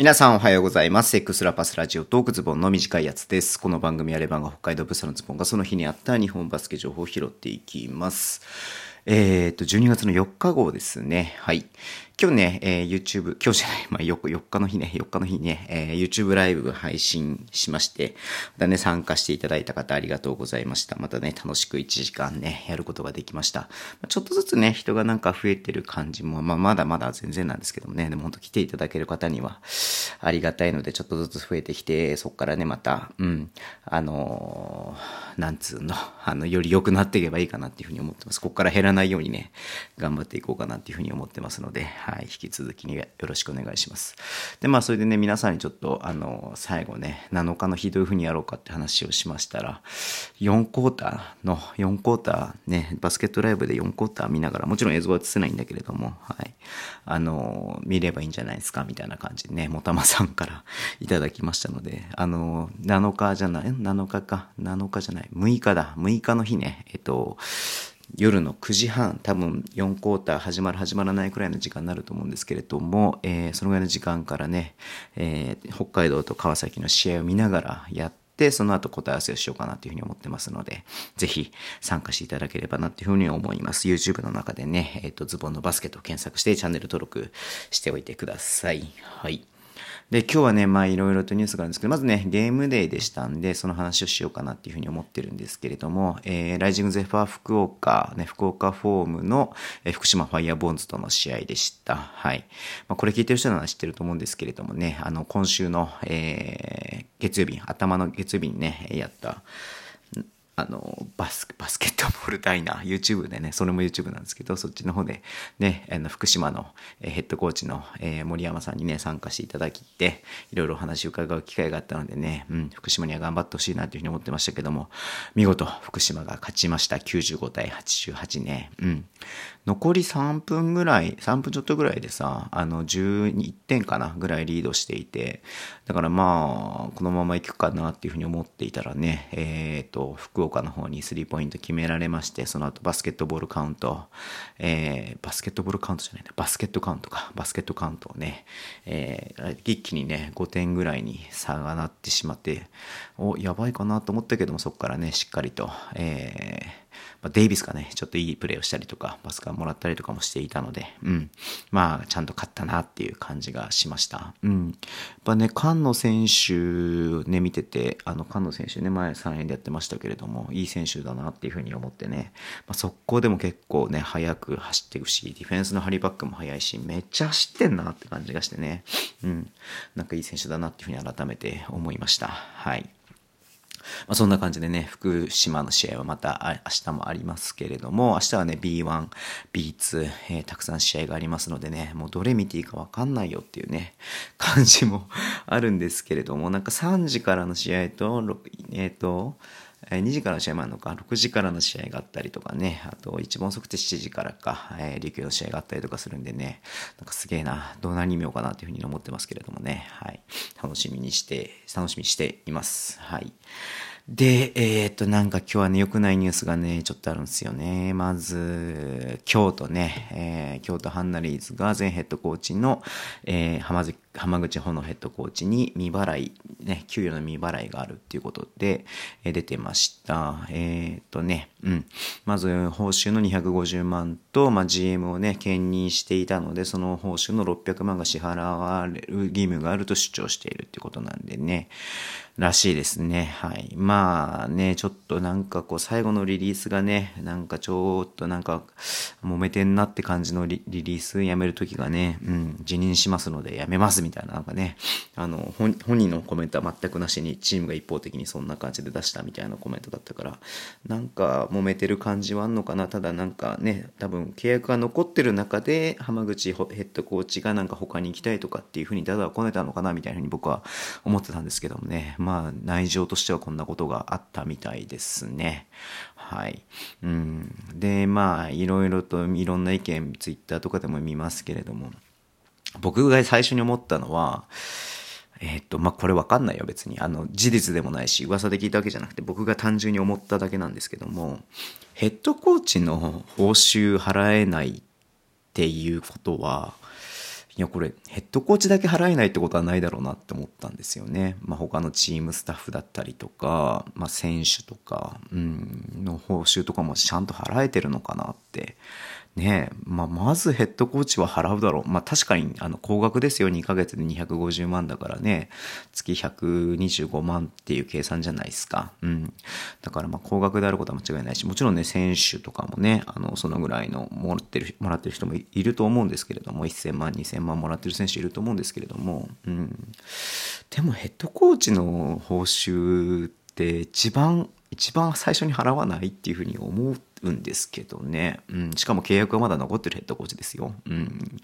皆さんおはようございます。セックスラパスラジオトークズボンの短いやつです。この番組やレバンが北海道ブサのズボンがその日にあった日本バスケ情報を拾っていきます。えっ、と、12月の4日号ですね。はい。今日ね、えー YouTube、今日じゃない、まあ、4, 4日の日ね、4日の日にね、えー YouTube ライブ配信しまして、またね、参加していただいた方ありがとうございました。またね、楽しく1時間ね、やることができました。まちょっとずつね、人がなんか増えてる感じも、まあ、まだまだ全然なんですけどもね、でも本当来ていただける方にはありがたいので、ちょっとずつ増えてきて、そこからね、また、うん、あのーなんつうの、あの、より良くなっていけばいいかなっていうふうに思ってます。ここから減らないようにね、頑張っていこうかなっていうふうに思ってますので、はい、引き続きによろしくお願いします。で、まあ、それでね、皆さんにちょっと、あの、最後ね、7日の日どういうふうにやろうかって話をしましたら、4クォーターの、4クォーターね、バスケットライブで4クォーター見ながら、もちろん映像は映せないんだけれども、はい、あの、見ればいいんじゃないですか、みたいな感じでね、もたまさんから いただきましたので、あの、7日じゃない、?7 日か、7日じゃない、6日だ、6日の日ね、えっと、夜の9時半、多分4クォーター始まる始まらないくらいの時間になると思うんですけれども、えーそのぐらいの時間からね、えー北海道と川崎の試合を見ながらやって、その後答え合わせをしようかなというふうに思ってますので、ぜひ参加していただければなというふうに思います。YouTube の中でね、えっ、と、ズボンのバスケットを検索してチャンネル登録しておいてください。はい。で、今日はね、まあいろいろとニュースがあるんですけど、まずね、ゲームデーでしたんで、その話をしようかなっていうふうに思ってるんですけれども、えー、ライジングゼファー福岡、ね、福岡フォームの、えー福島ファイヤーボーンズとの試合でした。はい。まあこれ聞いてる人なら知ってると思うんですけれどもね、あの、今週の、えー月曜日、頭の月曜日にね、やった、あの、バス、バスケットボールダイナー、YouTube でね、それも YouTube なんですけど、そっちの方でね、あの、福島のヘッドコーチの、え森山さんにね、参加していただきて、いろいろお話を伺う機会があったのでね、うん、福島には頑張ってほしいなというふうに思ってましたけども、見事、福島が勝ちました。95対88ね。うん。残り3分ぐらい、3分ちょっとぐらいでさ、あの、11点かなぐらいリードしていて、だからまあ、このまま行くかなっていうふうに思っていたらね、えっ、と、福岡の方にスリーポイント決められまして、その後バスケットボールカウント、えー、バスケットボールカウントじゃないな、バスケットカウントか、バスケットカウントをね、えー、一気にね、5点ぐらいに差がなってしまって、お、やばいかなと思ったけども、そこからね、しっかりと、えー、まあ、デイビスがね、ちょっといいプレーをしたりとか、パスカーもらったりとかもしていたので、うん。まあ、ちゃんと勝ったなっていう感じがしました。うん。やっぱね、菅野選手ね、見てて、あの、菅野選手ね、前3円でやってましたけれども、いい選手だなっていうふうに思ってね、まあ、速攻でも結構ね、速く走っていくし、ディフェンスのハリーバックも速いし、めっちゃ走ってんなって感じがしてね、うん。なんかいい選手だなっていうふうに改めて思いました。はい。まあ、そんな感じでね、福島の試合はまた明日もありますけれども、明日はね、B1、B2、えーたくさん試合がありますのでね、もうどれ見ていいかわかんないよっていうね、感じもあるんですけれども、なんか3時からの試合と、えっ、と、え2時からの試合もあるのか、6時からの試合があったりとかね、あと一番遅くて7時からか、えー琉球の試合があったりとかするんでね、なんかすげえな、どう何見ようかなというふうに思ってますけれどもね、はい。楽しみにして、楽しみにしています。はい。で、えーっと、なんか今日はね、良くないニュースがね、ちょっとあるんですよね。まず、京都ね、えー京都ハンナリーズが前ヘッドコーチの、えー浜口浜口穂のヘッドコーチに未払い、ね、給与の未払いがあるっていうことで、え出てました。えーっとね、うん。まず、報酬の250万と、まあ、GM をね、兼任していたので、その報酬の600万が支払われる義務があると主張しているっていうことなんでね、らしいですね。はい。まあね、ちょっとなんかこう最後のリリースがね、なんかちょっとなんか揉めてんなって感じのリリースやめるときがね、うん、辞任しますのでやめますみたいななんかね、あの、本人のコメントは全くなしにチームが一方的にそんな感じで出したみたいなコメントだったから、なんか揉めてる感じはあんのかな？ただなんかね、多分契約が残ってる中で浜口ヘッドコーチがなんか他に行きたいとかっていうふうにダダをこねたのかな？みたいなふうに僕は思ってたんですけどもね。まあ内情としてはこんなことがあったみたいですね。はい。うん。で、まあいろいろといろんな意見、ツイッターとかでも見ますけれども、僕が最初に思ったのは、えっと、まあ、これわかんないよ、別に。あの、事実でもないし、噂で聞いたわけじゃなくて、僕が単純に思っただけなんですけども、ヘッドコーチの報酬払えないっていうことは、いや、これ、ヘッドコーチだけ払えないってことはないだろうなって思ったんですよね。まあ、他のチームスタッフだったりとか、まあ、選手とか、うん、の報酬とかもちゃんと払えてるのかなってねまあ、まずヘッドコーチは払うだろう。まあ確かに、あの、高額ですよ。2ヶ月で250万だからね。月125万っていう計算じゃないですか。うん。だからま高額であることは間違いないし、もちろんね、選手とかもね、あの、そのぐらいのもらってる、もらってる人もいると思うんですけれども、1000万、2000万もらってる選手いると思うんですけれども、うん。でもヘッドコーチの報酬って一番、一番最初に払わないっていうふうに思ううんですけどね。うん。しかも契約はまだ残ってるヘッドコーチですよ。うん。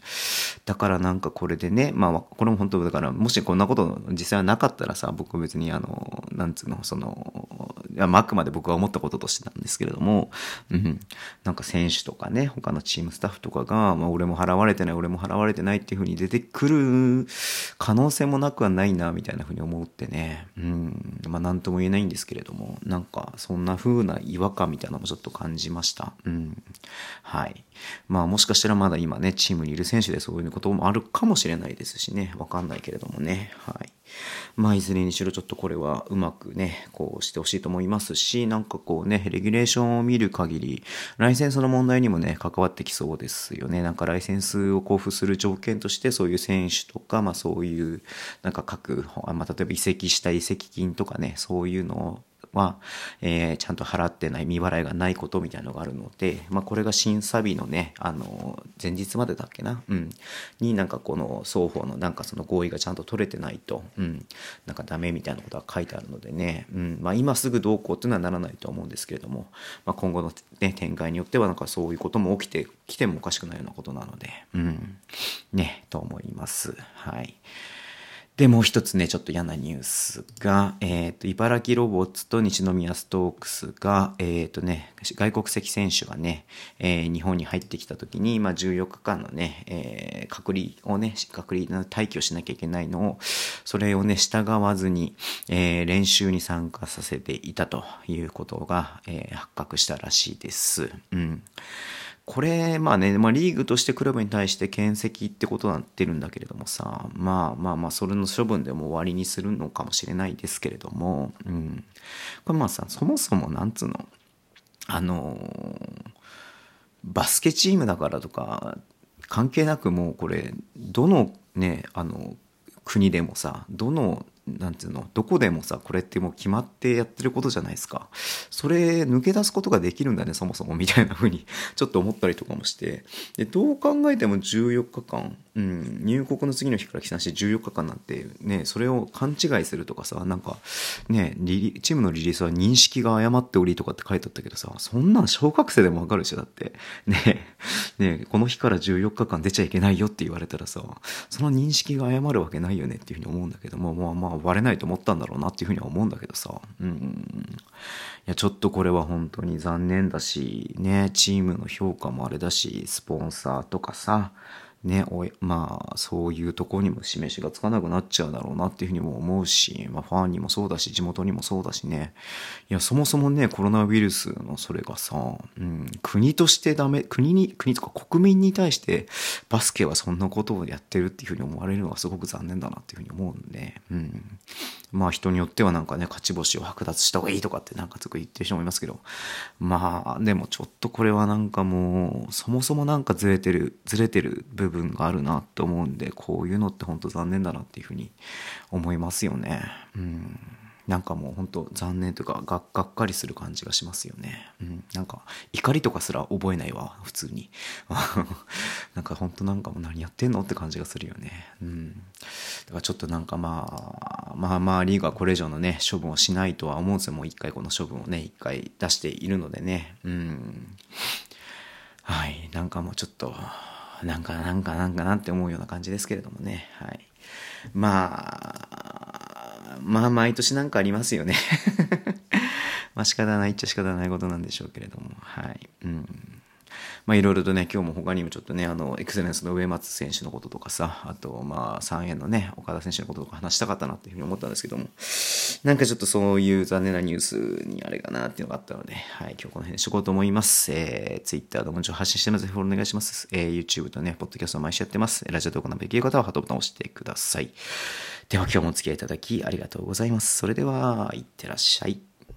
だからなんかこれでね、まあ、これも本当だから、もしこんなこと実際はなかったらさ、僕別にあの、なんつうの、その、あくまで僕は思ったこととしてなんですけれども、うん。なんか選手とかね、他のチームスタッフとかが、まあ、俺も払われてない、俺も払われてないっていうふうに出てくる可能性もなくはないな、みたいなふうに思ってね。うん。まあ、なんとも言えないんですけれども、なんか、そんな風な違和感みたいなのもちょっと感じました。うん。はい。まあもしかしたらまだ今ね、チームにいる選手でそういうこともあるかもしれないですしね。わかんないけれどもね。はい。まあいずれにしろちょっとこれはうまくね、こうしてほしいと思いますし、なんかこうね、レギュレーションを見る限り、ライセンスの問題にもね、関わってきそうですよね。なんかライセンスを交付する条件として、そういう選手とか、まあそういう、なんか各、まあ例えば移籍した移籍金とかね、そういうのをは、えー、ちゃんと払ってない未払いがないことみたいなのがあるので、まあ、これが審査日のね、あの、前日までだっけな、うん、になんかこの双方のなんかその合意がちゃんと取れてないと、うん、なんかダメみたいなことが書いてあるのでね、うん、まあ、今すぐどうこうっていうのはならないと思うんですけれども、まあ、今後の、ね、展開によってはなんかそういうことも起きてきてもおかしくないようなことなので、うん、ね、と思います。はい。で、もう一つね、ちょっと嫌なニュースが、えっ、ー、と、茨城ロボッツと西宮ストークスが、えっ、ー、とね、外国籍選手がね、えー、日本に入ってきた時に、まあ、14日間のね、え、隔離をね、隔離の待機をしなきゃいけないのを、それをね、従わずに、え、練習に参加させていたということが、え、発覚したらしいです。うん。これ、まあね、まあリーグとしてクラブに対して検責ってことになってるんだけれどもさ、まあまあまあ、それの処分でも終わりにするのかもしれないですけれども、うん。これまあさ、そもそもなんつうの、あのバスケチームだからとか、関係なくもうこれ、どのね、あの、国でもさ、どのなんていうのどこでもさこれってもう決まってやってることじゃないですか。それ抜け出すことができるんだねそもそもみたいな風にちょっと思ったりとかもして。でどう考えても14日間、うん、入国の次の日から帰算して14日間なんてねそれを勘違いするとかさなんかねリチームのリリースは認識が誤っておりとかって書いてあったけどさそんなん小学生でもわかるでしょだって ねねこの日から14日間出ちゃいけないよって言われたらさその認識が誤るわけないよねっていうふうに思うんだけどもまあまあ割れないと思ったんだろうなっていうふうには思うんだけどさ。うん。いや、ちょっとこれは本当に残念だし、ね、チームの評価もあれだし、スポンサーとかさ、ね、おまあ、そういうとこにも示しがつかなくなっちゃうだろうなっていうふうにも思うし、まあ、ファンにもそうだし、地元にもそうだしね。いや、そもそもね、コロナウイルスのそれがさ、うん、国としてダメ、国に、国とか国民に対してバスケはそんなことをやってるっていうふうに思われるのはすごく残念だなっていうふうに思うんで、うん。まあ人によってはなんかね、勝ち星を剥奪した方がいいとかってなんかつく言ってる人もいますけど、まあ、でもちょっとこれはなんかもう、そもそもなんかずれてる、ずれてる部分分があるなって思うんで、こういうのって本当残念だなっていうふうに思いますよね。うん。なんかもう本当残念というかががっかりする感じがしますよね。うん。なんか怒りとかすら覚えないわ、普通に。なんか本当なんかもう何やってんのって感じがするよね。うん。だからちょっとなんかまあ、まあまあリーグはこれ以上のね、処分をしないとは思うんですよ。もう一回この処分をね、一回出しているのでね。うん。はい。なんかもうちょっと、なんかなんかなんかなって思うような感じですけれどもね。はい。まあ、まあ毎年なんかありますよね まあ仕方ないっちゃ仕方ないことなんでしょうけれども。はい。うん。まあいろいろとね、今日も他にもちょっとね、あの、エクセレンスの上松選手のこととかさ、あと、まあ3円のね、岡田選手のこととか話したかったなっていうふうに思ったんですけども、なんかちょっとそういう残念なニュースにあれかなっていうのがあったので、はい、今日この辺にしとこうと思います。えー、Twitter でもちろん発信してますのでフォローお願いします。えー、YouTube とね、ポッドキャスト毎週やってます。ラジオ動画のできる方はハートボタンを押してください。では今日もお付き合いいただきありがとうございます。それでは、いってらっしゃい。